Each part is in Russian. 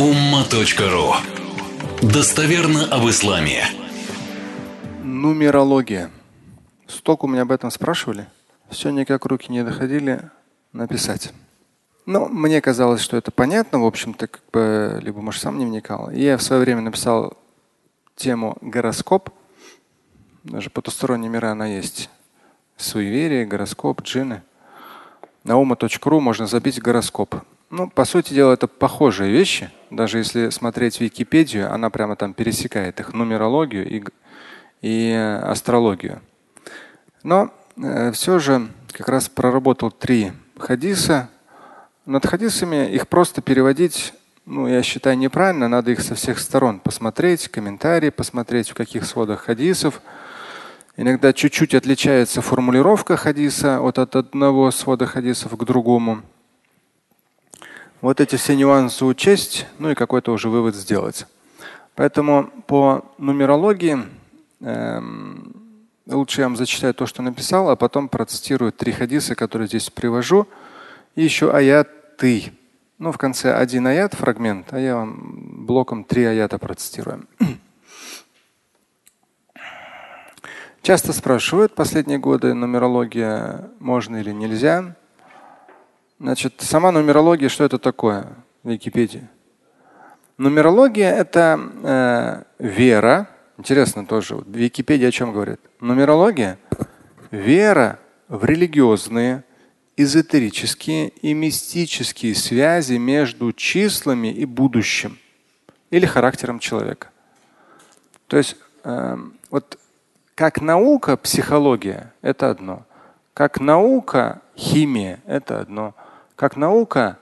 umma.ru Достоверно об исламе. Нумерология. Столько у меня об этом спрашивали. Все никак руки не доходили написать. Но мне казалось, что это понятно, в общем-то, как бы, либо, может, сам не вникал. И я в свое время написал тему гороскоп. Даже потусторонние мира она есть. Суеверие, гороскоп, джины. На ума.ру можно забить гороскоп. Ну, по сути дела, это похожие вещи. Даже если смотреть Википедию, она прямо там пересекает их нумерологию и, и астрологию. Но э, все же как раз проработал три хадиса. Над хадисами их просто переводить, ну, я считаю, неправильно. Надо их со всех сторон посмотреть, комментарии посмотреть, в каких сводах хадисов – Иногда чуть-чуть отличается формулировка хадиса от, от одного свода хадисов к другому. Вот эти все нюансы учесть, ну и какой-то уже вывод сделать. Поэтому по нумерологии эм, лучше я вам зачитаю то, что написал, а потом процитирую три хадиса, которые здесь привожу, и еще аяты. Ну, в конце один аят, фрагмент, а я вам блоком три аята процитирую. Часто спрашивают последние годы, нумерология можно или нельзя. Значит, сама нумерология, что это такое в Википедии? Нумерология – это э, вера. Интересно тоже. Вот Википедия о чем говорит? Нумерология – вера в религиозные, эзотерические и мистические связи между числами и будущим или характером человека. То есть э, вот как наука психология – это одно. Как наука химия – это одно. Как наука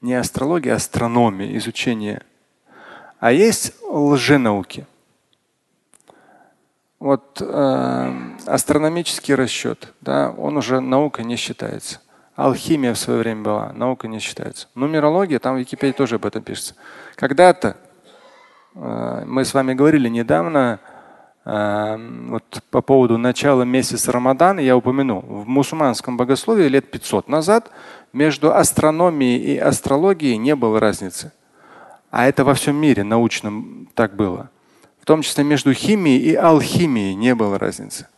не астрология, а астрономия, изучение. А есть лженауки. Вот э, астрономический расчет, да, он уже наука не считается. Алхимия в свое время была, наука не считается. Нумерология, там в Википедии тоже об этом пишется. Когда-то э, мы с вами говорили недавно, Эм, вот по поводу начала месяца Рамадан я упомянул. В мусульманском богословии лет 500 назад между астрономией и астрологией не было разницы. А это во всем мире научном так было. В том числе между химией и алхимией не было разницы.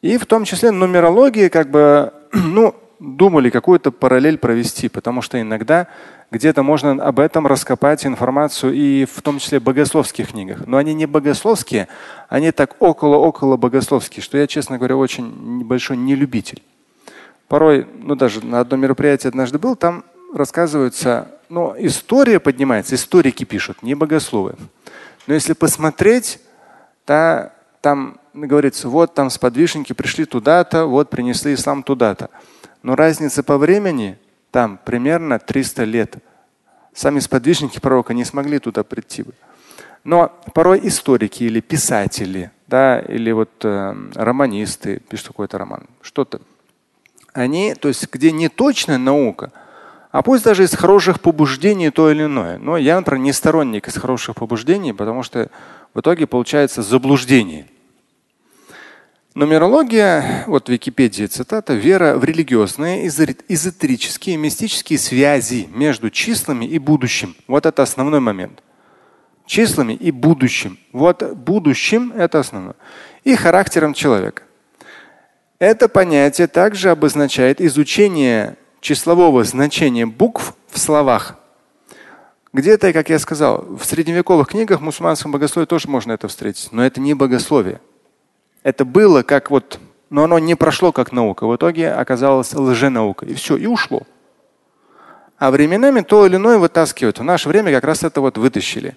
И в том числе нумерологии как бы, ну, думали какую-то параллель провести, потому что иногда где-то можно об этом раскопать информацию и в том числе в богословских книгах. Но они не богословские, они так около-около богословские, что я, честно говоря, очень большой нелюбитель. Порой, ну даже на одном мероприятии однажды был, там рассказывается, ну история поднимается, историки пишут, не богословы. Но если посмотреть, то там говорится, вот там сподвижники пришли туда-то, вот принесли ислам туда-то. Но разница по времени там примерно 300 лет. Сами сподвижники пророка не смогли туда прийти. Но порой историки или писатели, да, или вот э, романисты пишут какой-то роман, что-то, они, то есть где не точная наука, а пусть даже из хороших побуждений то или иное. Но я, например, не сторонник из хороших побуждений, потому что в итоге получается заблуждение. Нумерология, вот в Википедии цитата, вера в религиозные, эзотерические, мистические связи между числами и будущим. Вот это основной момент. Числами и будущим. Вот будущим это основное. И характером человека. Это понятие также обозначает изучение числового значения букв в словах. Где-то, как я сказал, в средневековых книгах мусульманском богословии тоже можно это встретить, но это не богословие это было как вот, но оно не прошло как наука. В итоге оказалось лженаука. И все, и ушло. А временами то или иное вытаскивают. В наше время как раз это вот вытащили.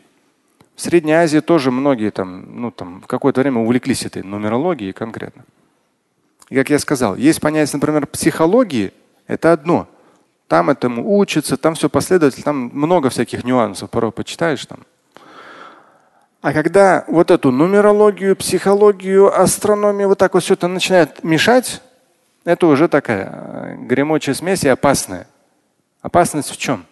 В Средней Азии тоже многие там, ну, там в какое-то время увлеклись этой нумерологией конкретно. И как я сказал, есть понятие, например, психологии, это одно. Там этому учатся, там все последовательно, там много всяких нюансов. Порой почитаешь там. А когда вот эту нумерологию, психологию, астрономию, вот так вот все это начинает мешать, это уже такая э, гремучая смесь и опасная. Опасность в чем?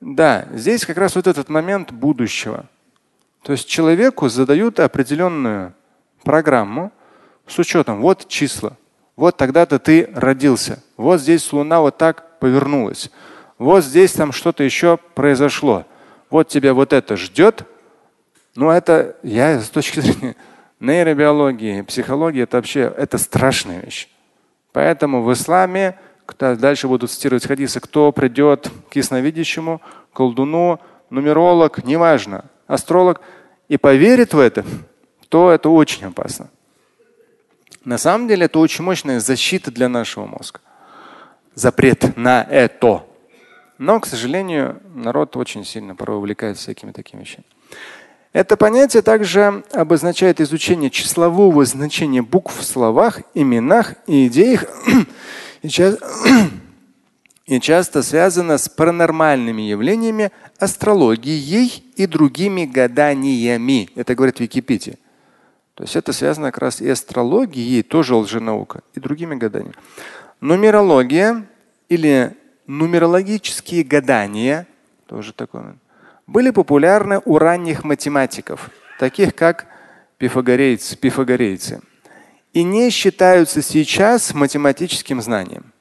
Да, здесь как раз вот этот момент будущего. То есть человеку задают определенную программу с учетом вот числа, Вот тогда-то ты родился. Вот здесь Луна вот так повернулась. Вот здесь там что-то еще произошло. Вот тебя вот это ждет. Ну это я с точки зрения нейробиологии, психологии, это вообще это страшная вещь. Поэтому в исламе, дальше будут цитировать хадисы, кто придет к ясновидящему, колдуну, нумеролог, неважно, астролог, и поверит в это, то это очень опасно. На самом деле это очень мощная защита для нашего мозга. Запрет на это. Но, к сожалению, народ очень сильно порой увлекается всякими такими вещами. Это понятие также обозначает изучение числового значения букв в словах, именах и идеях и, часто, и часто связано с паранормальными явлениями, астрологией и другими гаданиями. Это говорит Википедия. То есть это связано как раз и астрологией, тоже лженаука, и другими гаданиями. Нумерология или нумерологические гадания, тоже такое, были популярны у ранних математиков, таких как пифагорейцы, пифагорейцы, и не считаются сейчас математическим знанием.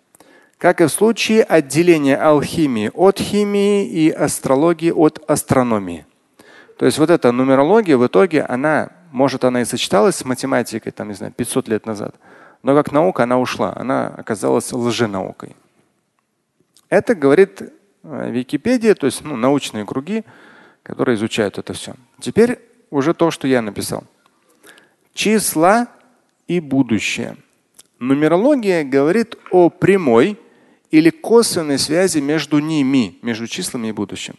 Как и в случае отделения алхимии от химии и астрологии от астрономии. То есть вот эта нумерология в итоге, она может, она и сочеталась с математикой, там, не знаю, 500 лет назад. Но как наука она ушла, она оказалась лженаукой. Это говорит э, Википедия, то есть ну, научные круги, которые изучают это все. Теперь уже то, что я написал. Числа и будущее. Нумерология говорит о прямой или косвенной связи между ними, между числами и будущим.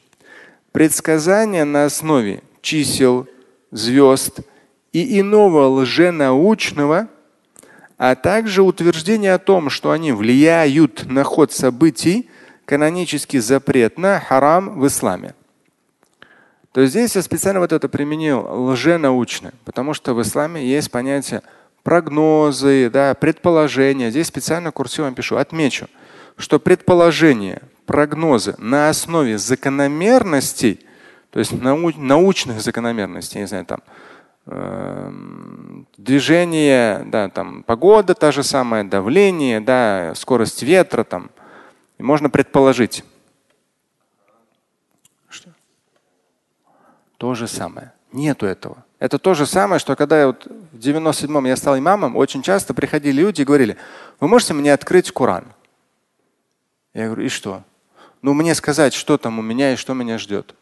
Предсказания на основе чисел, звезд и иного лженаучного, а также утверждение о том, что они влияют на ход событий, канонически запретно, харам в исламе. То есть здесь я специально вот это применил лженаучно, потому что в исламе есть понятие прогнозы, да, предположения. Здесь специально курсивом пишу, отмечу, что предположения, прогнозы на основе закономерностей, то есть нау научных закономерностей, не знаю, там, Эм, движение, да, там погода та же самая, давление, да, скорость ветра там. Можно предположить. Что? То же самое. Нету этого. Это то же самое, что когда я вот в 97-м я стал имамом, очень часто приходили люди и говорили, вы можете мне открыть Коран? Я говорю, и что? Ну, мне сказать, что там у меня и что меня ждет.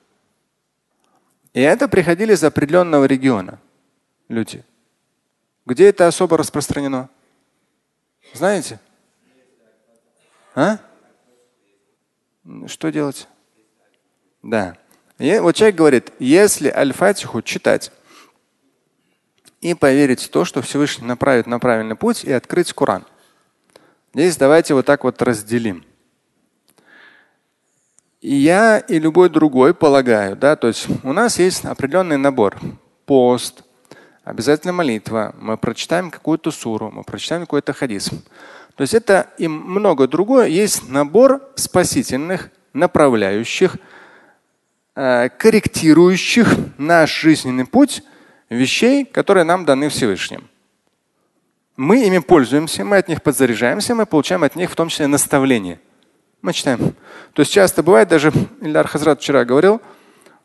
И это приходили из определенного региона люди. Где это особо распространено? Знаете? А? Что делать? Да. И вот человек говорит, если Аль-Фатиху читать и поверить в то, что Всевышний направит на правильный путь и открыть Коран. Здесь давайте вот так вот разделим. Я и любой другой полагаю, да, то есть у нас есть определенный набор. Пост, обязательно молитва, мы прочитаем какую-то суру, мы прочитаем какой-то хадис. То есть это и много другое. Есть набор спасительных, направляющих, э, корректирующих наш жизненный путь вещей, которые нам даны Всевышним. Мы ими пользуемся, мы от них подзаряжаемся, мы получаем от них в том числе наставление. Мы читаем. То есть часто бывает, даже Ильдар Хазрат вчера говорил,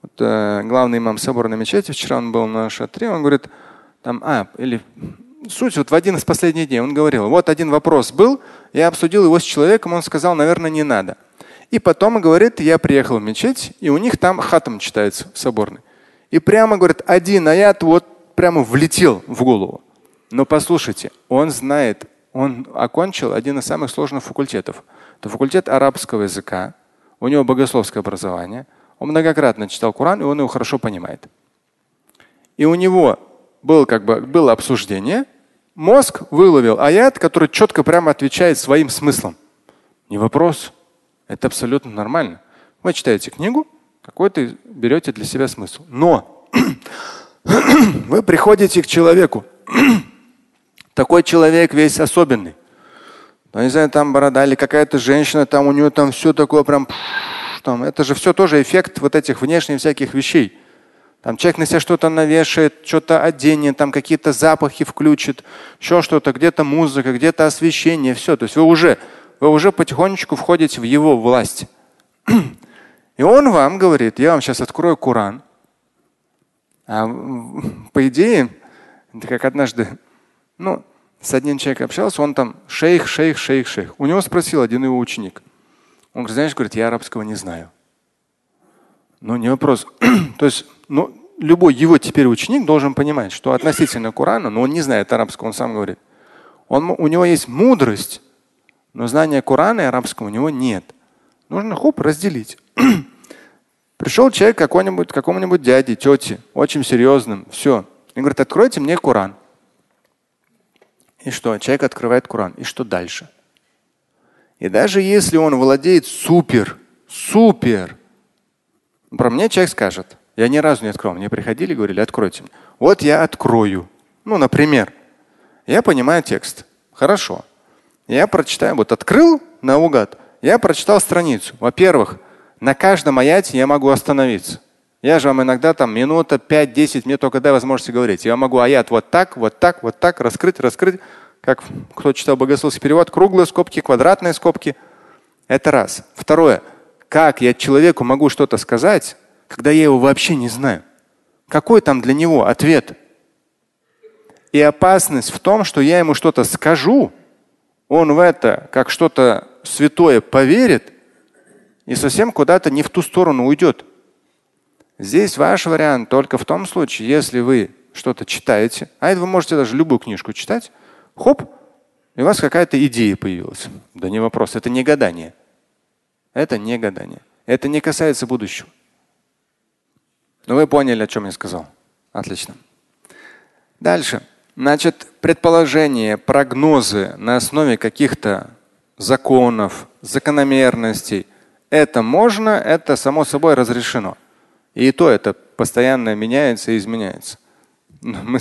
вот, э, главный имам соборной мечети, вчера он был на шатре, он говорит, там, а, или суть вот в один из последних дней он говорил, вот один вопрос был, я обсудил его с человеком, он сказал, наверное, не надо. И потом говорит, я приехал в мечеть, и у них там хатам читается в соборной. И прямо говорит, один аят вот прямо влетел в голову. Но послушайте, он знает, он окончил один из самых сложных факультетов. Это факультет арабского языка, у него богословское образование, он многократно читал Коран, и он его хорошо понимает. И у него был как бы было обсуждение, мозг выловил аят, который четко прямо отвечает своим смыслом. Не вопрос. Это абсолютно нормально. Вы читаете книгу, какой-то берете для себя смысл. Но вы приходите к человеку. Такой человек весь особенный. Ну, не знаю, там борода или какая-то женщина, там у нее там все такое прям. Там, это же все тоже эффект вот этих внешних всяких вещей. Там человек на себя что-то навешает, что-то оденет, там какие-то запахи включит, еще что-то, где-то музыка, где-то освещение, все. То есть вы уже, вы уже потихонечку входите в его власть. И он вам говорит, я вам сейчас открою Коран. А по идее, это как однажды, ну, с одним человеком общался, он там шейх, шейх, шейх, шейх. У него спросил один его ученик. Он говорит, знаешь, говорит, я арабского не знаю. Ну, не вопрос. То есть, ну, любой его теперь ученик должен понимать, что относительно Корана, но он не знает арабского, он сам говорит. Он, у него есть мудрость, но знания Корана и арабского у него нет. Нужно хоп, разделить. Пришел человек какой-нибудь, какому-нибудь дяде, тете, очень серьезным, все. И говорит, откройте мне Коран. И что? Человек открывает Коран. И что дальше? И даже если он владеет супер, супер, про меня человек скажет, я ни разу не открыл. Мне приходили, говорили, откройте мне. Вот я открою. Ну, например, я понимаю текст. Хорошо. Я прочитаю, вот открыл наугад, я прочитал страницу. Во-первых, на каждом аяте я могу остановиться. Я же вам иногда там минута, 5-10, мне только дай возможности говорить. Я могу аят вот так, вот так, вот так, раскрыть, раскрыть. Как кто читал богословский перевод, круглые скобки, квадратные скобки. Это раз. Второе. Как я человеку могу что-то сказать, когда я его вообще не знаю? Какой там для него ответ? И опасность в том, что я ему что-то скажу, он в это как что-то святое поверит и совсем куда-то не в ту сторону уйдет. Здесь ваш вариант только в том случае, если вы что-то читаете, а это вы можете даже любую книжку читать, хоп, и у вас какая-то идея появилась. Да не вопрос, это не гадание. Это не гадание. Это не касается будущего. Но вы поняли, о чем я сказал. Отлично. Дальше. Значит, предположения, прогнозы на основе каких-то законов, закономерностей. Это можно, это само собой разрешено. И то это постоянно меняется и изменяется. Мы,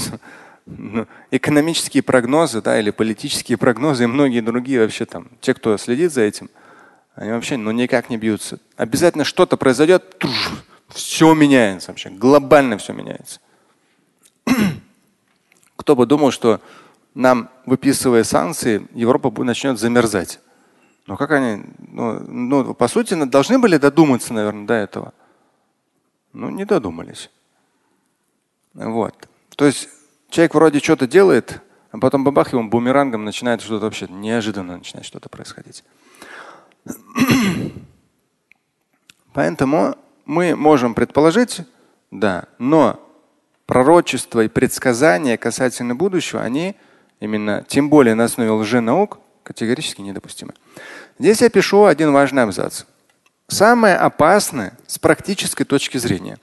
ну, экономические прогнозы да, или политические прогнозы и многие другие вообще там, те, кто следит за этим, они вообще ну, никак не бьются. Обязательно что-то произойдет, туш, все меняется вообще, глобально все меняется. Кто бы думал, что нам, выписывая санкции, Европа начнет замерзать. Но как они, ну, ну, по сути, должны были додуматься, наверное, до этого. Ну, не додумались. Вот. То есть человек вроде что-то делает, а потом бабах, ему бумерангом начинает что-то вообще неожиданно начинает что-то происходить. Поэтому мы можем предположить, да, но пророчества и предсказания касательно будущего, они именно, тем более на основе лженаук, категорически недопустимы. Здесь я пишу один важный абзац. Самое опасное с практической точки зрения.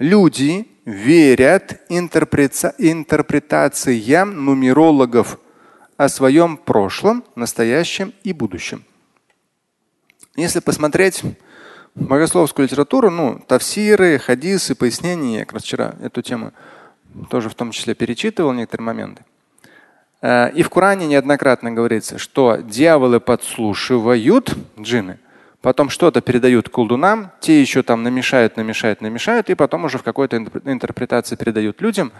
Люди верят интерпретациям нумерологов о своем прошлом, настоящем и будущем. Если посмотреть богословскую литературу, ну, тавсиры, хадисы, пояснения, я как раз вчера эту тему тоже в том числе перечитывал некоторые моменты. Э, и в Коране неоднократно говорится, что дьяволы подслушивают джины, потом что-то передают колдунам, те еще там намешают, намешают, намешают, и потом уже в какой-то интерпретации передают людям.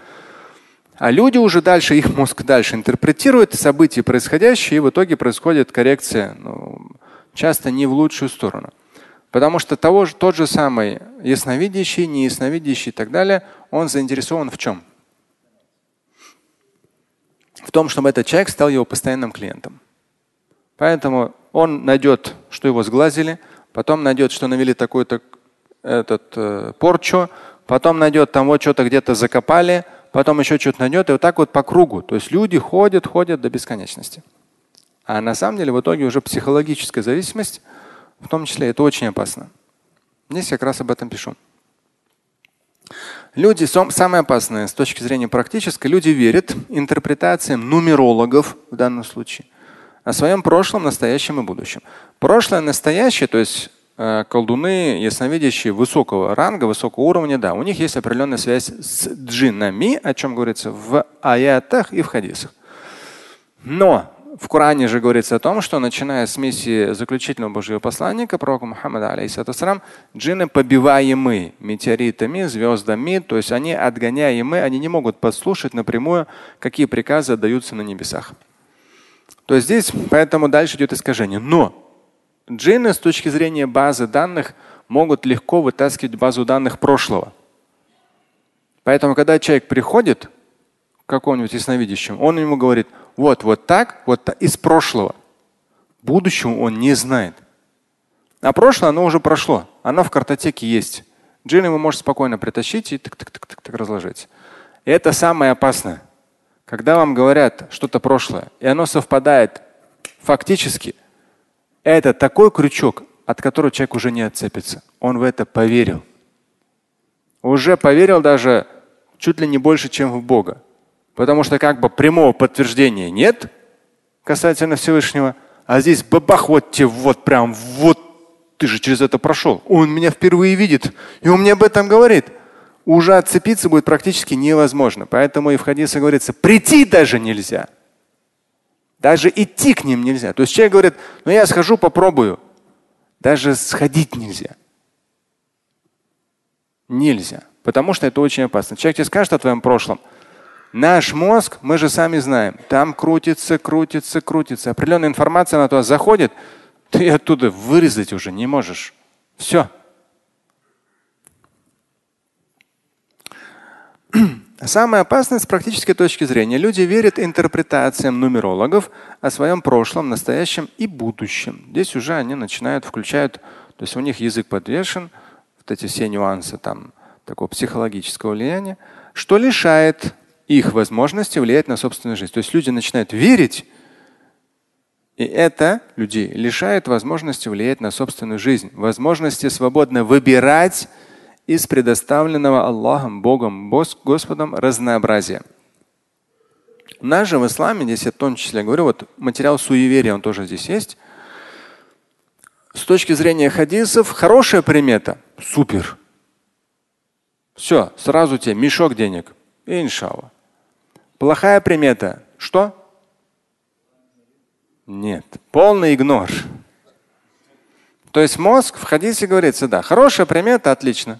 А люди уже дальше, их мозг дальше интерпретирует события происходящие, и в итоге происходит коррекция, ну, часто не в лучшую сторону. Потому что того, тот же самый ясновидящий, неясновидящий и так далее, он заинтересован в чем? В том, чтобы этот человек стал его постоянным клиентом. Поэтому он найдет, что его сглазили, потом найдет, что навели такой-то этот, э, порчу, потом найдет там вот что-то где-то закопали, потом еще что-то найдет, и вот так вот по кругу. То есть люди ходят, ходят до бесконечности. А на самом деле в итоге уже психологическая зависимость – в том числе это очень опасно. Здесь я как раз об этом пишу. Люди, самое опасное с точки зрения практической, люди верят интерпретациям нумерологов в данном случае о своем прошлом, настоящем и будущем. Прошлое, настоящее, то есть э, колдуны, ясновидящие высокого ранга, высокого уровня, да, у них есть определенная связь с джиннами, о чем говорится в аятах и в хадисах. Но в Коране же говорится о том, что начиная с миссии заключительного Божьего посланника, пророка Мухаммада, алейхиссалам, джинны побиваемы метеоритами, звездами, то есть они отгоняемы, они не могут подслушать напрямую, какие приказы отдаются на небесах. То здесь поэтому дальше идет искажение. Но джинны с точки зрения базы данных могут легко вытаскивать базу данных прошлого. Поэтому, когда человек приходит к какому-нибудь ясновидящему, он ему говорит – вот, вот так, вот так, из прошлого. Будущего он не знает. А прошлое, оно уже прошло. Оно в картотеке есть. Джин вы можете спокойно притащить и так, так, так, так, так разложить. И это самое опасное. Когда вам говорят что-то прошлое, и оно совпадает фактически, это такой крючок, от которого человек уже не отцепится. Он в это поверил. Уже поверил даже чуть ли не больше, чем в Бога. Потому что как бы прямого подтверждения нет касательно Всевышнего. А здесь бабах, вот тебе вот прям, вот ты же через это прошел. Он меня впервые видит, и он мне об этом говорит. Уже отцепиться будет практически невозможно. Поэтому и в хадисе говорится, прийти даже нельзя. Даже идти к ним нельзя. То есть человек говорит, ну я схожу, попробую. Даже сходить нельзя. Нельзя. Потому что это очень опасно. Человек тебе скажет о твоем прошлом – Наш мозг, мы же сами знаем, там крутится, крутится, крутится. Определенная информация на туда заходит, ты оттуда вырезать уже не можешь. Все. Самая опасность с практической точки зрения. Люди верят интерпретациям нумерологов о своем прошлом, настоящем и будущем. Здесь уже они начинают, включают, то есть у них язык подвешен, вот эти все нюансы там такого психологического влияния, что лишает их возможности влиять на собственную жизнь. То есть люди начинают верить, и это людей лишает возможности влиять на собственную жизнь, возможности свободно выбирать из предоставленного Аллахом, Богом, Господом разнообразия. У нас же в исламе, здесь я в том числе говорю, вот материал суеверия, он тоже здесь есть. С точки зрения хадисов, хорошая примета – супер. Все, сразу тебе мешок денег. Иншалла. Плохая примета. Что? Нет. Полный игнор. То есть мозг в хадисе говорится, да, хорошая примета, отлично.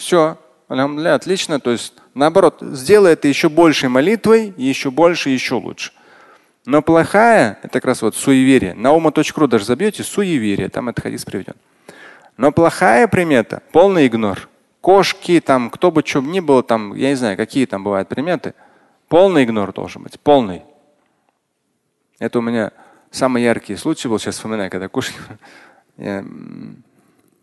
Все, отлично. То есть наоборот, сделай это еще большей молитвой, еще больше, еще лучше. Но плохая, это как раз вот суеверие. На ума.ру даже забьете суеверие, там этот хадис приведен. Но плохая примета, полный игнор. Кошки, там, кто бы что ни было, там, я не знаю, какие там бывают приметы – Полный игнор должен быть, полный. Это у меня самый яркий случай был, сейчас вспоминаю, когда кушал.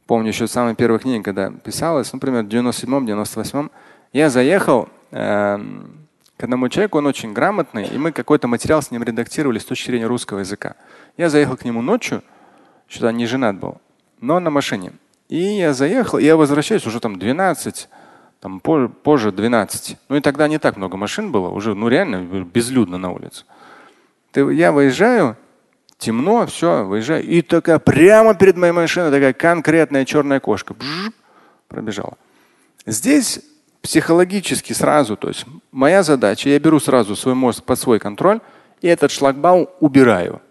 Помню еще самые первые книги, когда писалось, например, в 97-м, 98-м, я заехал э, к одному человеку, он очень грамотный, и мы какой-то материал с ним редактировали с точки зрения русского языка. Я заехал к нему ночью, что-то не женат был, но на машине. И я заехал, и я возвращаюсь, уже там 12, там позже, позже 12. Ну и тогда не так много машин было, уже ну реально безлюдно на улице. Я выезжаю, темно, все, выезжаю, и такая прямо перед моей машиной такая конкретная черная кошка бжж, пробежала. Здесь психологически сразу, то есть моя задача, я беру сразу свой мозг под свой контроль и этот шлагбаум убираю.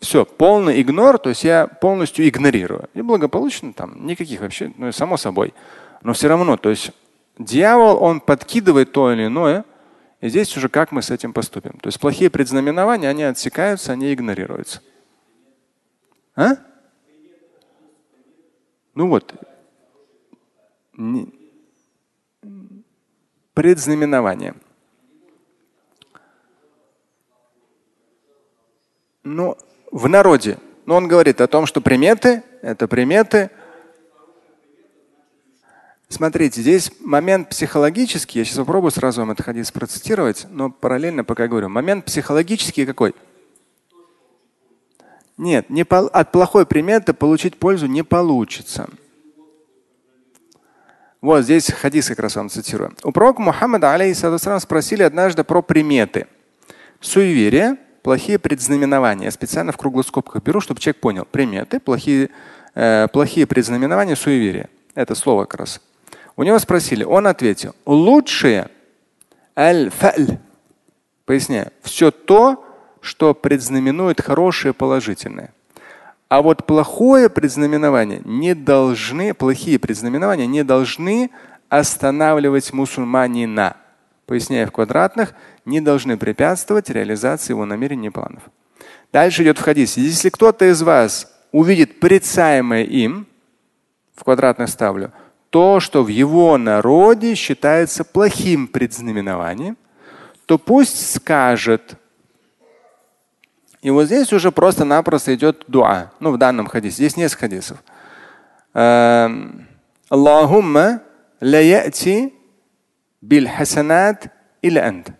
Все, полный игнор, то есть я полностью игнорирую. И благополучно там никаких вообще, ну само собой. Но все равно, то есть Дьявол, он подкидывает то или иное, и здесь уже как мы с этим поступим. То есть плохие предзнаменования, они отсекаются, они игнорируются. А? Ну вот. Предзнаменование. Ну, в народе. Но он говорит о том, что приметы – это приметы – Смотрите, здесь момент психологический. Я сейчас попробую сразу вам этот хадис процитировать, но параллельно пока говорю. Момент психологический какой? Нет, не по, от плохой приметы получить пользу не получится. Вот здесь хадис как раз вам цитирую. У пророка Мухаммада алейхиссалам спросили однажды про приметы. Суеверие, плохие предзнаменования. Я специально в круглых скобках беру, чтобы человек понял. Приметы, плохие, э, плохие предзнаменования, суеверия. Это слово как раз. У него спросили, он ответил, лучшее аль-фаль. Поясняю, все то, что предзнаменует хорошее положительное. А вот плохое предзнаменование не должны, плохие предзнаменования не должны останавливать мусульманина. Поясняя в квадратных, не должны препятствовать реализации его намерений и планов. Дальше идет в хадисе. Если кто-то из вас увидит порицаемое им, в квадратных ставлю, то, что в его народе считается плохим предзнаменованием, то пусть скажет. И вот здесь уже просто-напросто идет дуа. Ну, в данном хадисе. Здесь несколько хадисов. Эм, Аллахумма ла яти бил хасанат или ант.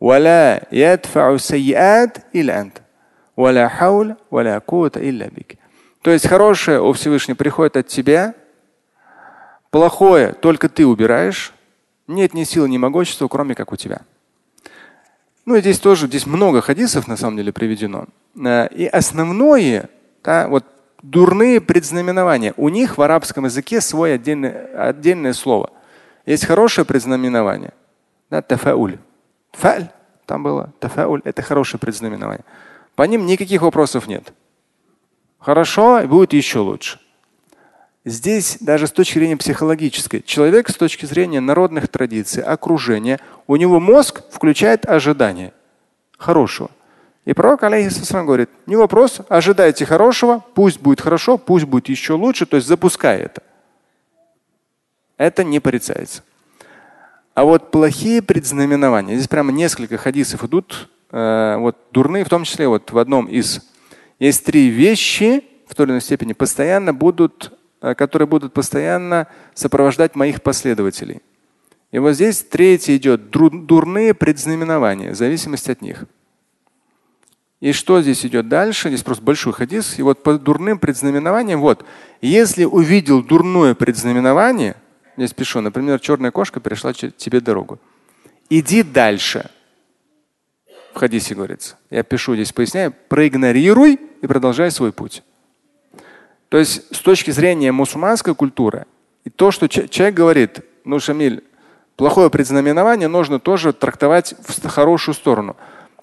ولا يدفع السيئات إلا أنت ولا حول ولا قوة إلا بك. То есть хорошее, о Всевышний, приходит от тебя, Плохое только ты убираешь. Нет ни силы, ни могущества, кроме как у тебя. Ну и здесь тоже, здесь много хадисов на самом деле приведено. Э, и основное, да, вот дурные предзнаменования. У них в арабском языке свое отдельное, отдельное слово. Есть хорошее предзнаменование. Да, тафауль. Фаль, там было. Тафауль – это хорошее предзнаменование. По ним никаких вопросов нет. Хорошо, будет еще лучше. Здесь даже с точки зрения психологической, человек с точки зрения народных традиций, окружения, у него мозг включает ожидание хорошего. И пророк, алейхиссалам, говорит, не вопрос, ожидайте хорошего, пусть будет хорошо, пусть будет еще лучше, то есть запускай это. Это не порицается. А вот плохие предзнаменования, здесь прямо несколько хадисов идут, э, вот дурные, в том числе вот в одном из. Есть три вещи в той или иной степени постоянно будут которые будут постоянно сопровождать моих последователей. И вот здесь третье идет дурные предзнаменования, в зависимости от них. И что здесь идет дальше? Здесь просто большой хадис. И вот по дурным предзнаменованиям, вот, если увидел дурное предзнаменование, здесь пишу, например, черная кошка перешла тебе дорогу. Иди дальше. В хадисе говорится. Я пишу здесь, поясняю, проигнорируй и продолжай свой путь. То есть с точки зрения мусульманской культуры, и то, что человек говорит, ну, Шамиль, плохое предзнаменование нужно тоже трактовать в хорошую сторону.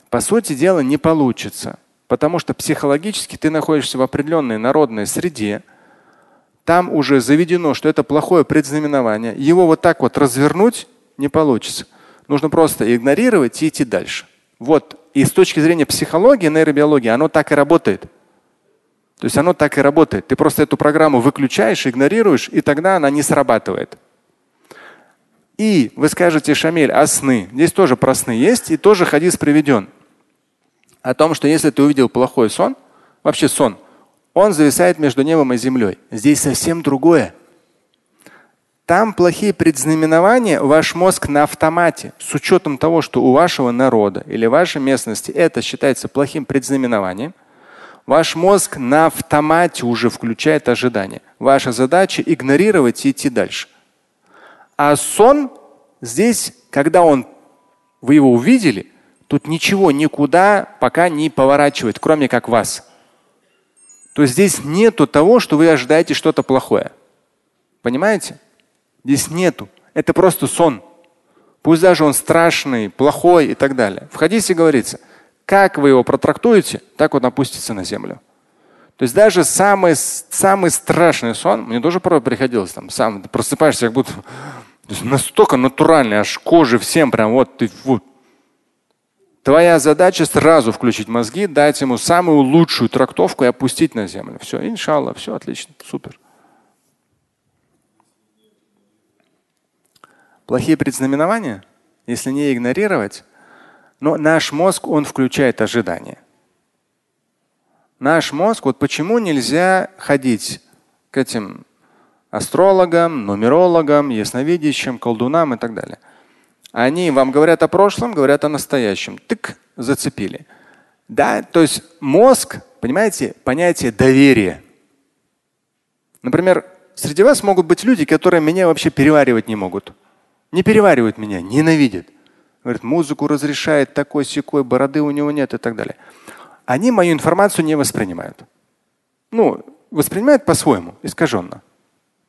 По сути дела не получится, потому что психологически ты находишься в определенной народной среде, там уже заведено, что это плохое предзнаменование. Его вот так вот развернуть не получится. Нужно просто игнорировать и идти дальше. Вот. И с точки зрения психологии, нейробиологии, оно так и работает. То есть оно так и работает. Ты просто эту программу выключаешь, игнорируешь, и тогда она не срабатывает. И вы скажете, Шамиль, а сны? Здесь тоже про сны есть, и тоже хадис приведен. О том, что если ты увидел плохой сон, вообще сон, он зависает между небом и землей. Здесь совсем другое. Там плохие предзнаменования, ваш мозг на автомате, с учетом того, что у вашего народа или вашей местности это считается плохим предзнаменованием – Ваш мозг на автомате уже включает ожидание. Ваша задача игнорировать и идти дальше. А сон здесь, когда он, вы его увидели, тут ничего никуда пока не поворачивает, кроме как вас. То есть здесь нету того, что вы ожидаете что-то плохое. Понимаете? Здесь нету. Это просто сон. Пусть даже он страшный, плохой и так далее. В хадисе говорится – как вы его протрактуете, так он опустится на землю. То есть даже самый, самый страшный сон, мне тоже порой приходилось, там, сам просыпаешься, как будто настолько натуральный, аж кожи всем прям вот ты вот. Твоя задача сразу включить мозги, дать ему самую лучшую трактовку и опустить на землю. Все, иншалла, все отлично, супер. Плохие предзнаменования, если не игнорировать, но наш мозг, он включает ожидания. Наш мозг, вот почему нельзя ходить к этим астрологам, нумерологам, ясновидящим, колдунам и так далее. Они вам говорят о прошлом, говорят о настоящем. Тык, зацепили. Да, то есть мозг, понимаете, понятие доверия. Например, среди вас могут быть люди, которые меня вообще переваривать не могут. Не переваривают меня, ненавидят. Говорит, музыку разрешает такой секой, бороды у него нет и так далее. Они мою информацию не воспринимают. Ну, воспринимают по-своему, искаженно.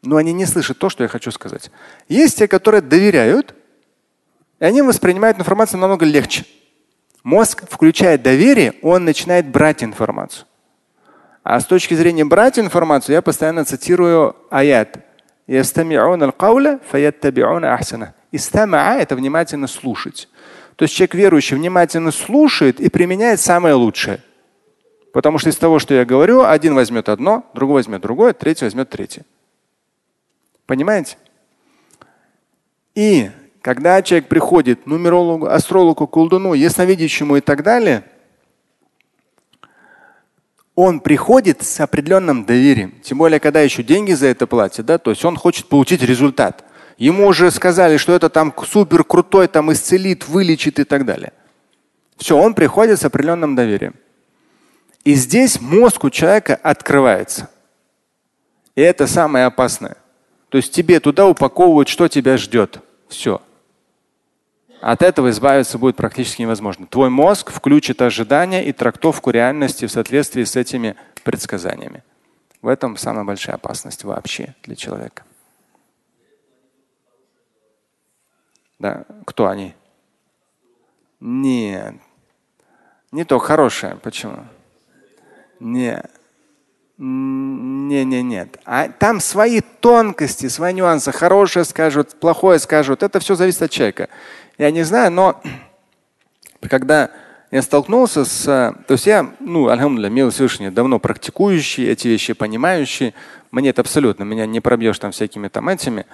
Но они не слышат то, что я хочу сказать. Есть те, которые доверяют, и они воспринимают информацию намного легче. Мозг включает доверие, он начинает брать информацию. А с точки зрения брать информацию, я постоянно цитирую аят. Истамаа – это внимательно слушать. То есть человек верующий внимательно слушает и применяет самое лучшее. Потому что из того, что я говорю, один возьмет одно, другой возьмет другое, третий возьмет третье. Понимаете? И когда человек приходит нумерологу, астрологу, колдуну, ясновидящему и так далее – он приходит с определенным доверием. Тем более, когда еще деньги за это платят, да, то есть он хочет получить результат. Ему уже сказали, что это там супер крутой, там исцелит, вылечит и так далее. Все, он приходит с определенным доверием. И здесь мозг у человека открывается. И это самое опасное. То есть тебе туда упаковывают, что тебя ждет. Все. От этого избавиться будет практически невозможно. Твой мозг включит ожидания и трактовку реальности в соответствии с этими предсказаниями. В этом самая большая опасность вообще для человека. Да, кто они? Нет. Не то хорошее. Почему? Не. Не, не, нет. А там свои тонкости, свои нюансы. Хорошее скажут, плохое скажут. Это все зависит от человека. Я не знаю, но когда я столкнулся с... То есть я, ну, альхамдулillah, милый Всевышний, давно практикующий эти вещи, понимающий. Мне это абсолютно, меня не пробьешь там всякими там этими.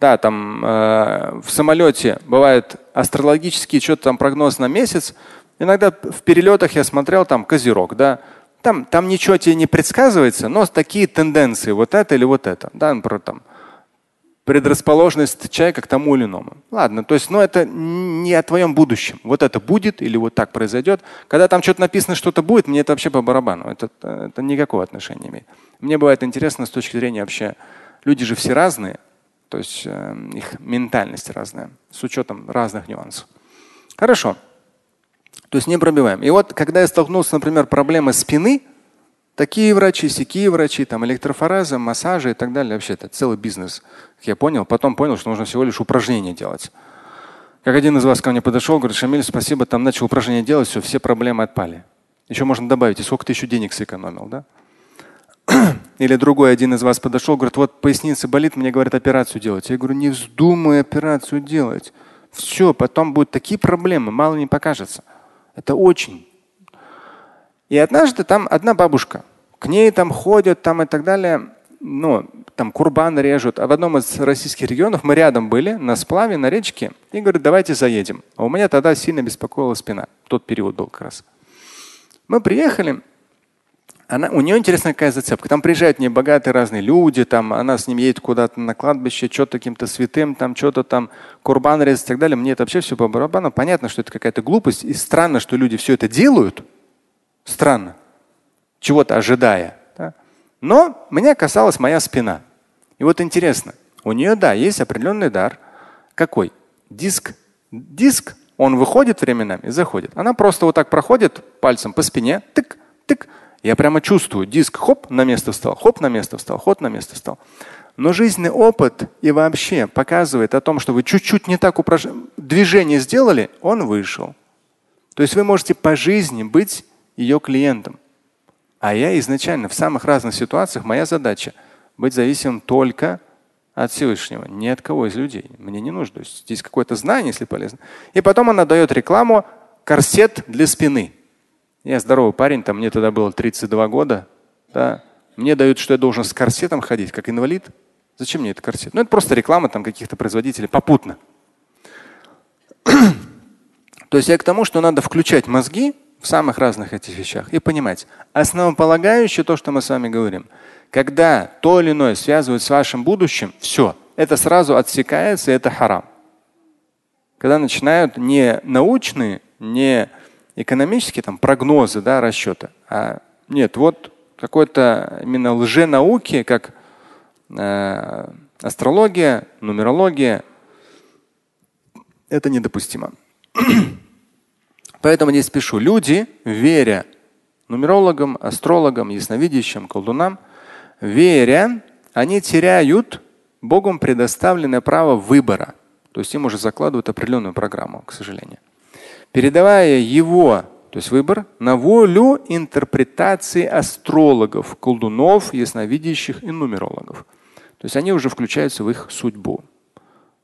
Да, там э, в самолете бывает астрологический что-то там прогноз на месяц. Иногда в перелетах я смотрел там козерог, да. Там, там ничего тебе не предсказывается, но такие тенденции, вот это или вот это. Да, например, там предрасположенность человека к тому или иному. Ладно, то есть, ну это не о твоем будущем. Вот это будет или вот так произойдет. Когда там что-то написано, что-то будет, мне это вообще по барабану. Это, это никакого отношения не имеет. Мне бывает интересно с точки зрения вообще, люди же все разные, то есть э, их ментальность разная, с учетом разных нюансов. Хорошо. То есть не пробиваем. И вот когда я столкнулся, например, проблемой спины, Такие врачи, сякие врачи, там электрофорезы, массажи и так далее. Вообще это целый бизнес. Как я понял, потом понял, что нужно всего лишь упражнения делать. Как один из вас ко мне подошел, говорит, Шамиль, спасибо, там начал упражнения делать, все, все проблемы отпали. Еще можно добавить, и сколько ты еще денег сэкономил, да? Или другой один из вас подошел, говорит, вот поясница болит, мне говорят операцию делать. Я говорю, не вздумай операцию делать. Все, потом будут такие проблемы, мало не покажется. Это очень. И однажды там одна бабушка, к ней там ходят там и так далее. Ну, там курбан режут. А в одном из российских регионов мы рядом были, на сплаве, на речке. И говорят, давайте заедем. А у меня тогда сильно беспокоила спина. Тот период был как раз. Мы приехали. Она, у нее интересная какая зацепка. Там приезжают небогатые разные люди, там она с ним едет куда-то на кладбище, что-то каким-то святым, там что-то там курбан резать и так далее. Мне это вообще все по барабану. Понятно, что это какая-то глупость. И странно, что люди все это делают. Странно чего-то ожидая. Да? Но меня касалась моя спина. И вот интересно, у нее, да, есть определенный дар. Какой? Диск. Диск, он выходит временами и заходит. Она просто вот так проходит пальцем по спине, тык, тык. Я прямо чувствую, диск хоп, на место встал, хоп, на место встал, хоп, на место встал. Но жизненный опыт и вообще показывает о том, что вы чуть-чуть не так упраж... движение сделали, он вышел. То есть вы можете по жизни быть ее клиентом. А я изначально в самых разных ситуациях моя задача быть зависимым только от Всевышнего, не от кого из людей. Мне не нужно. То есть здесь какое-то знание, если полезно. И потом она дает рекламу корсет для спины. Я здоровый парень, там мне тогда было 32 года. Да. Мне дают, что я должен с корсетом ходить, как инвалид. Зачем мне это корсет? Ну, это просто реклама там каких-то производителей попутно. То есть я к тому, что надо включать мозги в самых разных этих вещах и понимать. Основополагающее то, что мы с вами говорим. Когда то или иное связывают с вашим будущим, все, это сразу отсекается, и это харам. Когда начинают не научные, не экономические там, прогнозы, да, расчеты, а нет, вот какой-то именно лженауки, как э, астрология, нумерология, это недопустимо. Поэтому не спешу. Люди, веря нумерологам, астрологам, ясновидящим, колдунам, веря, они теряют Богом предоставленное право выбора. То есть им уже закладывают определенную программу, к сожалению. Передавая его, то есть выбор, на волю интерпретации астрологов, колдунов, ясновидящих и нумерологов. То есть они уже включаются в их судьбу,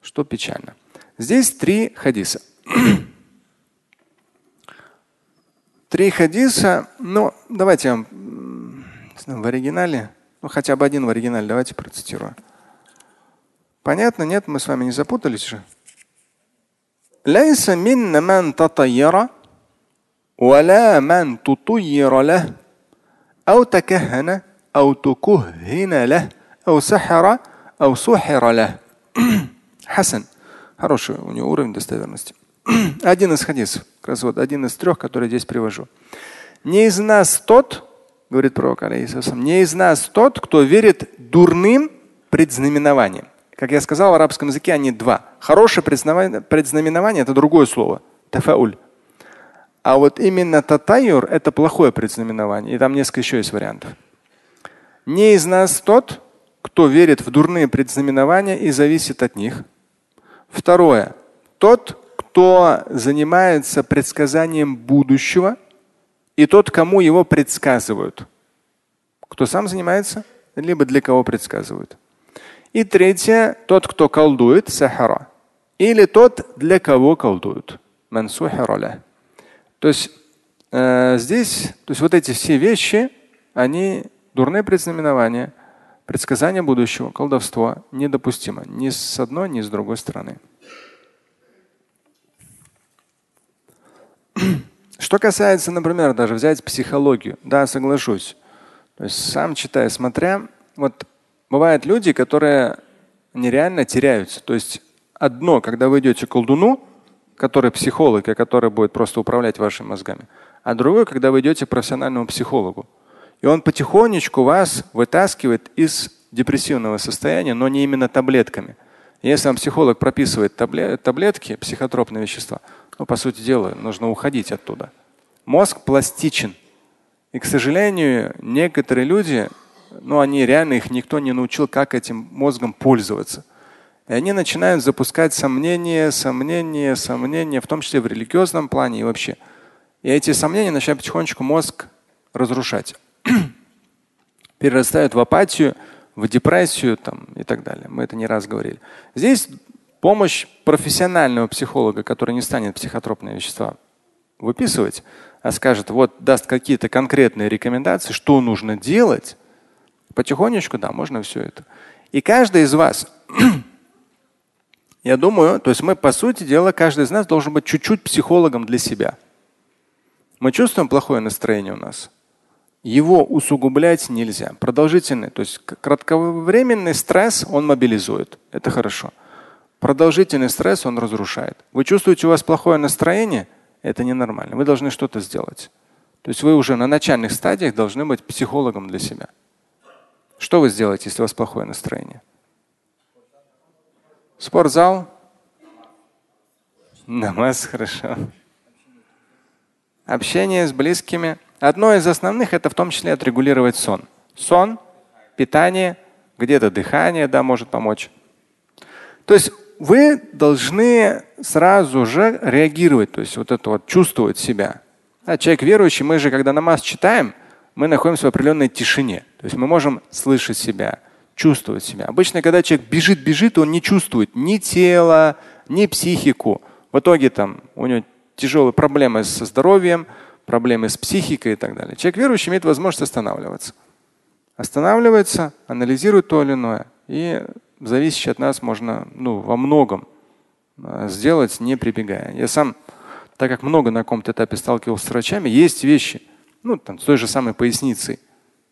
что печально. Здесь три хадиса. Три хадиса, ну, давайте я в оригинале, ну хотя бы один в оригинале, давайте процитирую. Понятно, нет, мы с вами не запутались же. ليس منا من تطير ولا من تطير له أو تكهن أو تكهن له أو سحر أو سحر له. Хасан. Хороший у него уровень достоверности. один из хадисов, как раз вот один из трех, который здесь привожу. Не из нас тот, говорит пророк, алейхиссалам, не из нас тот, кто верит дурным предзнаменованием. Как я сказал, в арабском языке они два. Хорошее предзнаменование – это другое слово. Тафауль. А вот именно татайюр – это плохое предзнаменование. И там несколько еще есть вариантов. Не из нас тот, кто верит в дурные предзнаменования и зависит от них. Второе. Тот, кто занимается предсказанием будущего, и тот, кому его предсказывают. Кто сам занимается, либо для кого предсказывают. И третье, тот, кто колдует, сахара. Или тот, для кого колдуют. То есть э, здесь, то есть вот эти все вещи, они дурные предзнаменования, предсказания будущего, колдовство недопустимо ни с одной, ни с другой стороны. Что касается, например, даже взять психологию, да, соглашусь. То есть сам читая, смотря, вот бывают люди, которые нереально теряются. То есть одно, когда вы идете к колдуну, который психолог, и который будет просто управлять вашими мозгами, а другое, когда вы идете к профессиональному психологу. И он потихонечку вас вытаскивает из депрессивного состояния, но не именно таблетками. Если вам психолог прописывает таблетки, психотропные вещества, ну, по сути дела, нужно уходить оттуда. Мозг пластичен. И, к сожалению, некоторые люди, ну, они реально, их никто не научил, как этим мозгом пользоваться. И они начинают запускать сомнения, сомнения, сомнения, в том числе в религиозном плане и вообще. И эти сомнения начинают потихонечку мозг разрушать. Перерастают в апатию, в депрессию там, и так далее. Мы это не раз говорили. Здесь помощь профессионального психолога, который не станет психотропные вещества выписывать, а скажет, вот даст какие-то конкретные рекомендации, что нужно делать, потихонечку, да, можно все это. И каждый из вас, я думаю, то есть мы, по сути дела, каждый из нас должен быть чуть-чуть психологом для себя. Мы чувствуем плохое настроение у нас. Его усугублять нельзя. Продолжительный, то есть кратковременный стресс он мобилизует. Это хорошо. Продолжительный стресс он разрушает. Вы чувствуете, у вас плохое настроение, это ненормально. Вы должны что-то сделать. То есть вы уже на начальных стадиях должны быть психологом для себя. Что вы сделаете, если у вас плохое настроение? Спортзал? Намаз, хорошо. Общение с близкими. Одно из основных это в том числе отрегулировать сон. Сон, питание, где-то дыхание, да, может помочь. То есть вы должны сразу же реагировать, то есть вот это вот чувствовать себя. А человек верующий, мы же, когда намаз читаем, мы находимся в определенной тишине. То есть мы можем слышать себя, чувствовать себя. Обычно, когда человек бежит, бежит, он не чувствует ни тело, ни психику. В итоге там у него тяжелые проблемы со здоровьем, проблемы с психикой и так далее. Человек верующий имеет возможность останавливаться. Останавливается, анализирует то или иное и зависящее от нас можно ну, во многом а, сделать, не прибегая. Я сам, так как много на каком-то этапе сталкивался с врачами, есть вещи, ну, там, с той же самой поясницей.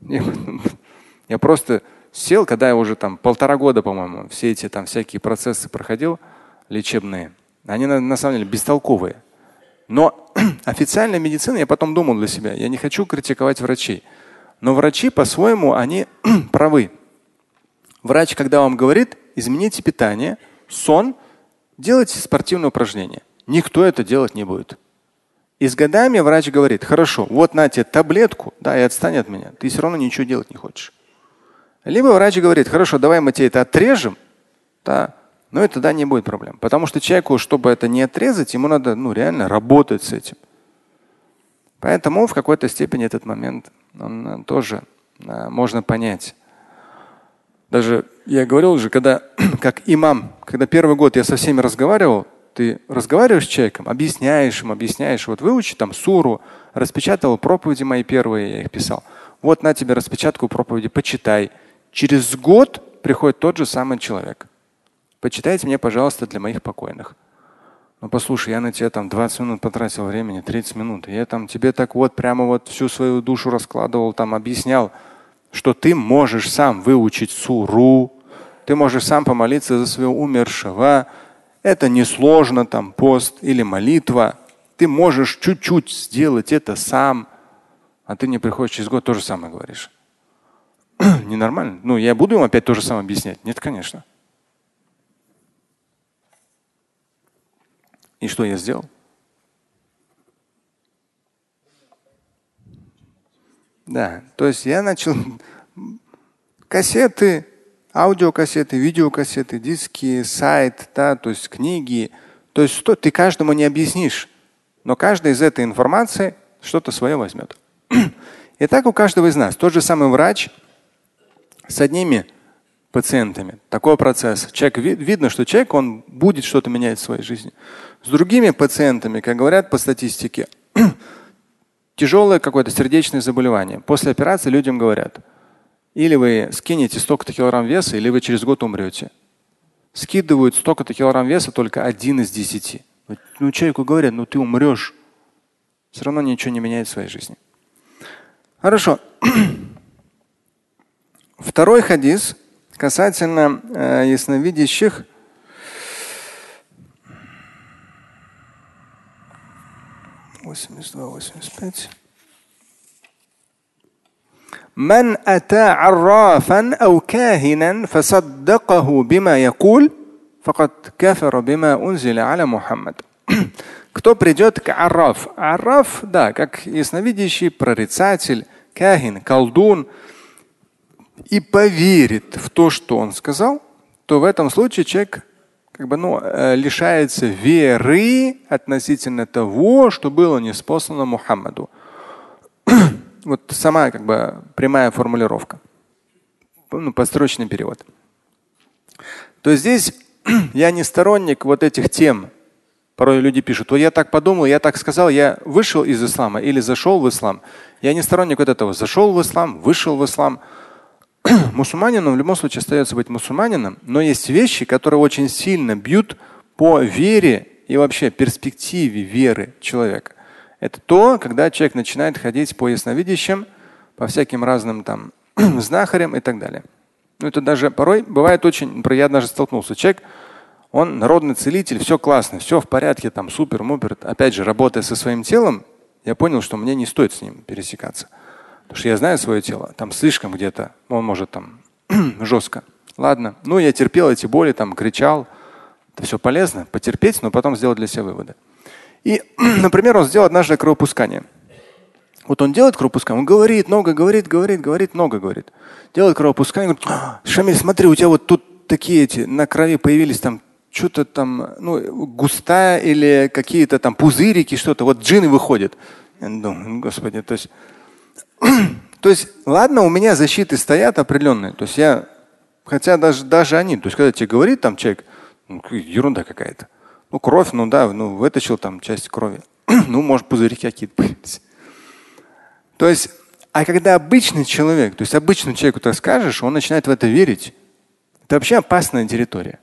Я, просто сел, когда я уже там полтора года, по-моему, все эти там всякие процессы проходил лечебные, они на, на самом деле бестолковые. Но официальная медицина, я потом думал для себя, я не хочу критиковать врачей. Но врачи по-своему, они правы. Врач, когда вам говорит, измените питание, сон, делайте спортивные упражнения. Никто это делать не будет. И с годами врач говорит, хорошо, вот на тебе таблетку, да, и отстань от меня. Ты все равно ничего делать не хочешь. Либо врач говорит, хорошо, давай мы тебе это отрежем, да, Но и тогда не будет проблем. Потому что человеку, чтобы это не отрезать, ему надо ну, реально работать с этим. Поэтому в какой-то степени этот момент он э, тоже а, можно понять. Даже я говорил уже, когда как имам, когда первый год я со всеми разговаривал, ты разговариваешь с человеком, объясняешь ему, объясняешь, вот выучи там суру, распечатывал проповеди мои первые, я их писал. Вот на тебе распечатку проповеди, почитай. Через год приходит тот же самый человек. Почитайте мне, пожалуйста, для моих покойных. Ну послушай, я на тебя там 20 минут потратил времени, 30 минут. Я там тебе так вот прямо вот всю свою душу раскладывал, там объяснял, что ты можешь сам выучить суру, ты можешь сам помолиться за своего умершего. Это несложно, там пост или молитва. Ты можешь чуть-чуть сделать это сам, а ты не приходишь через год, то же самое говоришь. Ненормально. Ну, я буду им опять то же самое объяснять? Нет, конечно. И что я сделал? Да, то есть я начал кассеты, аудиокассеты, видеокассеты, диски, сайт, да, то есть книги. То есть что ты каждому не объяснишь, но каждый из этой информации что-то свое возьмет. И так у каждого из нас. Тот же самый врач с одними пациентами. Такой процесс. Человек, видно, что человек он будет что-то менять в своей жизни. С другими пациентами, как говорят по статистике, тяжелое какое-то сердечное заболевание. После операции людям говорят, или вы скинете столько-то килограмм веса, или вы через год умрете. Скидывают столько-то килограмм веса только один из десяти. Ну, человеку говорят, ну ты умрешь. Все равно ничего не меняет в своей жизни. Хорошо. Второй хадис касательно э, ясновидящих. Восемьдесят два, восемьдесят пять. من أتى عرافا أو كاهنا فصدقه بما يقول فقد كفر بما أنزل على محمد. Кто придет к Арраф? Арраф, да, как ясновидящий, прорицатель, кахин, колдун, и поверит в то, что он сказал, то в этом случае человек как бы, ну, э, лишается веры относительно того, что было неспослано Мухаммаду. вот сама как бы прямая формулировка. Ну, построчный перевод. То есть здесь я не сторонник вот этих тем. Порой люди пишут, вот я так подумал, я так сказал, я вышел из ислама или зашел в ислам. Я не сторонник вот этого. Зашел в ислам, вышел в ислам. Мусульманином в любом случае остается быть мусульманином, но есть вещи, которые очень сильно бьют по вере и вообще перспективе веры человека. Это то, когда человек начинает ходить по ясновидящим, по всяким разным там знахарям и так далее. Ну, это даже порой бывает очень, я даже столкнулся. Человек, он народный целитель, все классно, все в порядке, там супер-мупер. Опять же, работая со своим телом, я понял, что мне не стоит с ним пересекаться. Потому что я знаю свое тело, там слишком где-то, он может там жестко. Ладно, ну я терпел эти боли, там кричал. Это все полезно, потерпеть, но потом сделать для себя выводы. И, например, он сделал однажды кровопускание. Вот он делает кровопускание, он говорит много, говорит, говорит, говорит, много говорит. Делает кровопускание, говорит, «А, Шамиль, смотри, у тебя вот тут такие эти на крови появились там что-то там, ну, густая или какие-то там пузырики, что-то. Вот джины выходят. Я думаю, господи, то есть, то есть, ладно, у меня защиты стоят определенные. То есть я, хотя даже, даже они, то есть когда тебе говорит там человек, ну, ерунда какая-то. Ну, кровь, ну да, ну, вытащил там часть крови. ну, может, пузырьки какие-то появились. То есть, а когда обычный человек, то есть обычному человеку так скажешь, он начинает в это верить. Это вообще опасная территория.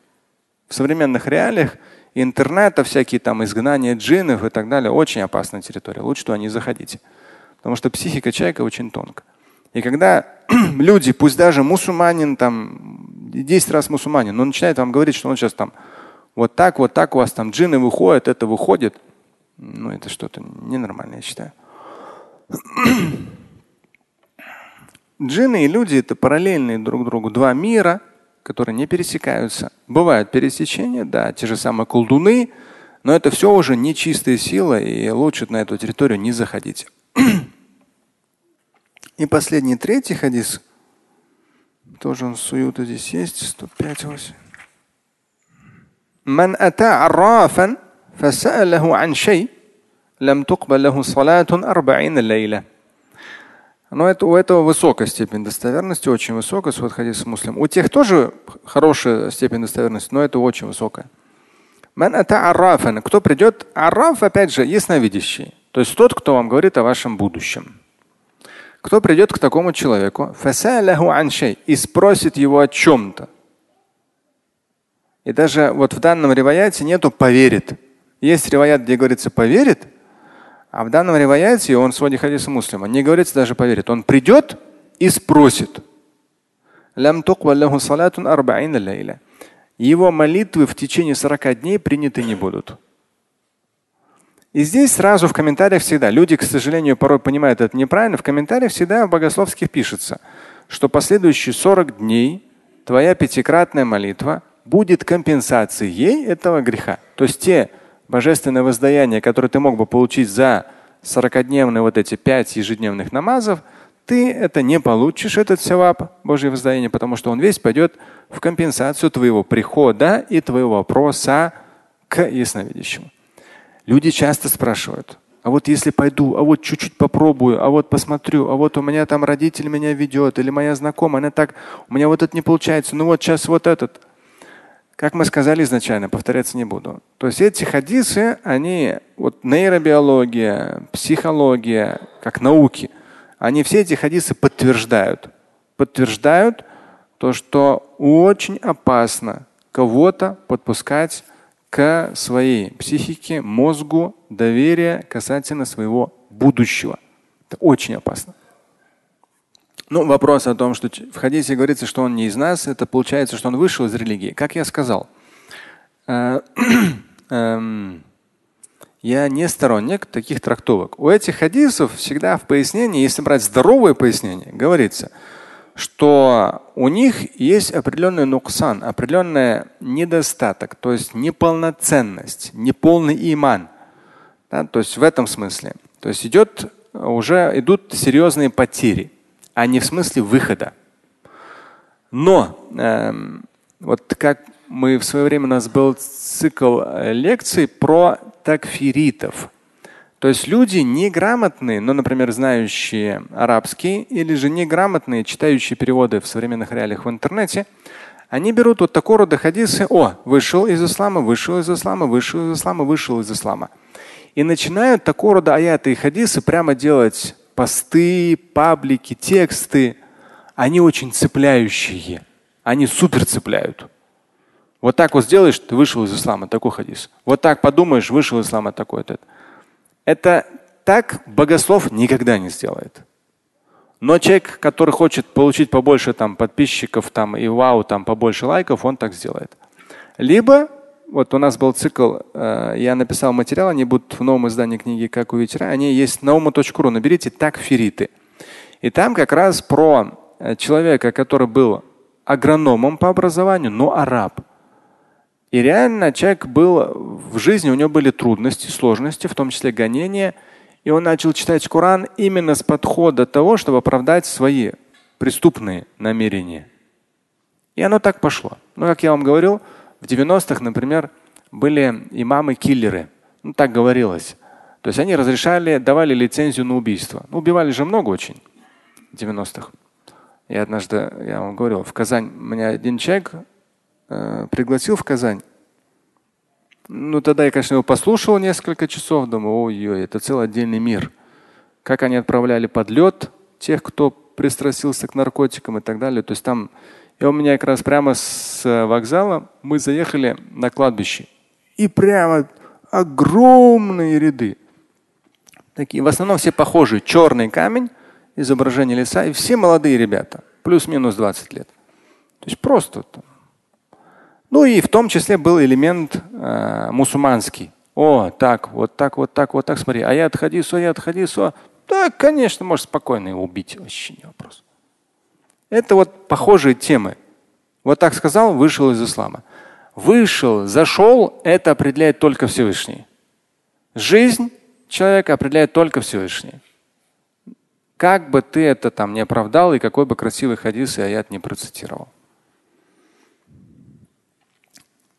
В современных реалиях интернета, всякие там изгнания джиннов и так далее, очень опасная территория. Лучше туда не заходите. Потому что психика человека очень тонка. И когда люди, пусть даже мусульманин, там, 10 раз мусульманин, но начинает вам говорить, что он сейчас там вот так, вот так у вас там джины выходят, это выходит. Ну, это что-то ненормальное, я считаю. Джины и люди это параллельные друг другу два мира, которые не пересекаются. Бывают пересечения, да, те же самые колдуны, но это все уже нечистая сила, и лучше на эту территорию не заходить. И последний, третий хадис. Тоже он суюта здесь есть, 105 8. من أتى عرافا فسأله عن شيء لم تقبل له صلاة أربعين ليلة. Но это, у этого высокая степень достоверности, очень высокая, свод хадис муслим. У тех тоже хорошая степень достоверности, но это очень высокая. Кто придет? Арраф, опять же, ясновидящий. То есть тот, кто вам говорит о вашем будущем. Кто придет к такому человеку и спросит его о чем-то. И даже вот в данном реваяте нету поверит. Есть реваят, где говорится поверит, а в данном реваяте, он в своде хадиса муслима, не говорится даже поверит. Он придет и спросит. Его молитвы в течение 40 дней приняты не будут. И здесь сразу в комментариях всегда, люди, к сожалению, порой понимают это неправильно, в комментариях всегда в богословских пишется, что последующие 40 дней твоя пятикратная молитва будет компенсацией этого греха. То есть те божественное воздаяние, которое ты мог бы получить за 40-дневные вот эти пять ежедневных намазов, ты это не получишь, этот савап, Божье воздаяние, потому что он весь пойдет в компенсацию твоего прихода и твоего вопроса к ясновидящему. Люди часто спрашивают, а вот если пойду, а вот чуть-чуть попробую, а вот посмотрю, а вот у меня там родитель меня ведет, или моя знакомая, она так, у меня вот это не получается, ну вот сейчас вот этот. Как мы сказали изначально, повторяться не буду. То есть эти хадисы, они, вот нейробиология, психология, как науки, они все эти хадисы подтверждают. Подтверждают то, что очень опасно кого-то подпускать к своей психике, мозгу, доверие касательно своего будущего. Это очень опасно. Ну, вопрос о том, что в хадисе говорится, что он не из нас, это получается, что он вышел из религии. Как я сказал, э, эм, я не сторонник таких трактовок. У этих хадисов всегда в пояснении, если брать здоровое пояснение, говорится, что у них есть определенный нуксан, определенный недостаток, то есть неполноценность, неполный иман. Да, то есть в этом смысле. То есть идет, уже идут серьезные потери а не в смысле выхода. Но э, вот как мы в свое время у нас был цикл э, лекций про такфиритов. То есть люди неграмотные, ну, например, знающие арабский или же неграмотные, читающие переводы в современных реалиях в интернете, они берут вот такого рода хадисы, о, вышел из ислама, вышел из ислама, вышел из ислама, вышел из ислама. И начинают такого рода аяты и хадисы прямо делать посты, паблики, тексты, они очень цепляющие. Они супер цепляют. Вот так вот сделаешь, ты вышел из ислама, такой хадис. Вот так подумаешь, вышел из ислама, такой этот. Это так богослов никогда не сделает. Но человек, который хочет получить побольше там, подписчиков там, и вау, там, побольше лайков, он так сделает. Либо вот у нас был цикл, э, я написал материал, они будут в новом издании книги «Как увидеть рай». Они есть на ума.ру. Наберите такфириты. И там как раз про э, человека, который был агрономом по образованию, но араб. И реально человек был в жизни, у него были трудности, сложности, в том числе гонения. И он начал читать Коран именно с подхода того, чтобы оправдать свои преступные намерения. И оно так пошло. Но, как я вам говорил, в 90-х, например, были имамы-киллеры. Ну, так говорилось. То есть они разрешали, давали лицензию на убийство. Ну, убивали же много очень в 90-х. Я однажды, я вам говорил, в Казань меня один человек э, пригласил в Казань. Ну, тогда я, конечно, его послушал несколько часов, думаю, ой-ой, это целый отдельный мир. Как они отправляли под лед тех, кто пристрастился к наркотикам и так далее. То есть там и у меня как раз прямо с э, вокзала мы заехали на кладбище. И прямо огромные ряды. Такие, в основном все похожие. Черный камень, изображение леса, и все молодые ребята. Плюс-минус 20 лет. То есть просто. Ну и в том числе был элемент э, мусульманский. О, так, вот так, вот так, вот так, смотри. А я отходи, со, я отходи, со. Да, конечно, можешь спокойно его убить, вообще не вопрос. Это вот похожие темы. Вот так сказал, вышел из ислама. Вышел, зашел, это определяет только Всевышний. Жизнь человека определяет только Всевышний. Как бы ты это там не оправдал и какой бы красивый хадис и аят не процитировал.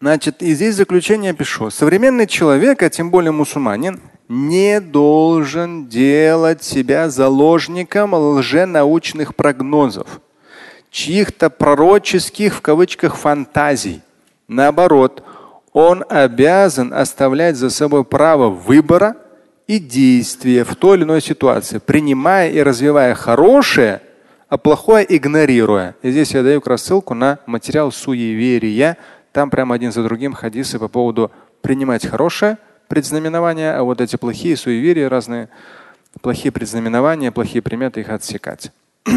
Значит, и здесь заключение пишу. Современный человек, а тем более мусульманин, не должен делать себя заложником лженаучных прогнозов, чьих-то пророческих в кавычках фантазий. Наоборот, он обязан оставлять за собой право выбора и действия в той или иной ситуации, принимая и развивая хорошее, а плохое игнорируя. И здесь я даю как раз ссылку на материал суеверия. Там прямо один за другим хадисы по поводу принимать хорошее предзнаменование, а вот эти плохие суеверия разные, плохие предзнаменования, плохие приметы их отсекать.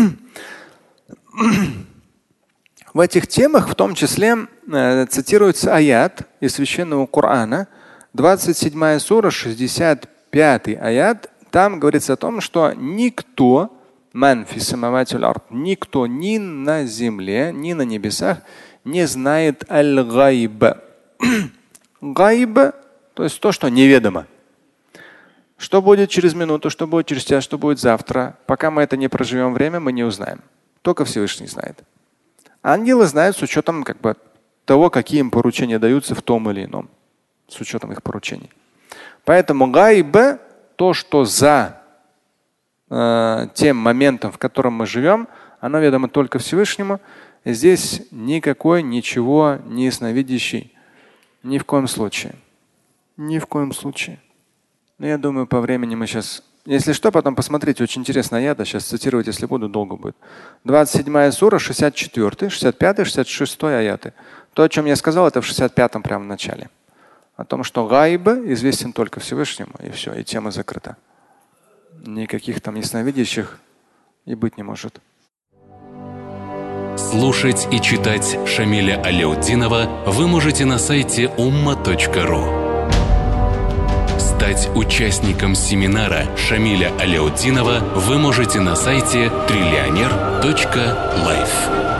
В этих темах в том числе э, цитируется аят из священного Корана, 27 сура, 65 аят. Там говорится о том, что никто, никто ни на земле, ни на небесах не знает аль-гайб. Гайб, то есть то, что неведомо. Что будет через минуту, что будет через час, что будет завтра. Пока мы это не проживем время, мы не узнаем. Только Всевышний знает. Ангелы знают с учетом как бы, того, какие им поручения даются в том или ином, с учетом их поручений. Поэтому гайб, то, что за э, тем моментом, в котором мы живем, оно ведомо только Всевышнему. Здесь никакой, ничего не ясновидящий. Ни в коем случае. Ни в коем случае. Но я думаю, по времени мы сейчас если что, потом посмотрите, очень интересно аята, сейчас цитировать, если буду, долго будет. 27 сура, 64, 65, 66 аяты. То, о чем я сказал, это в 65-м прямо в начале. О том, что гайб известен только Всевышнему, и все, и тема закрыта. Никаких там ясновидящих и быть не может. Слушать и читать Шамиля Аляутдинова вы можете на сайте umma.ru. Стать участником семинара Шамиля Аляутдинова вы можете на сайте триллионер.life.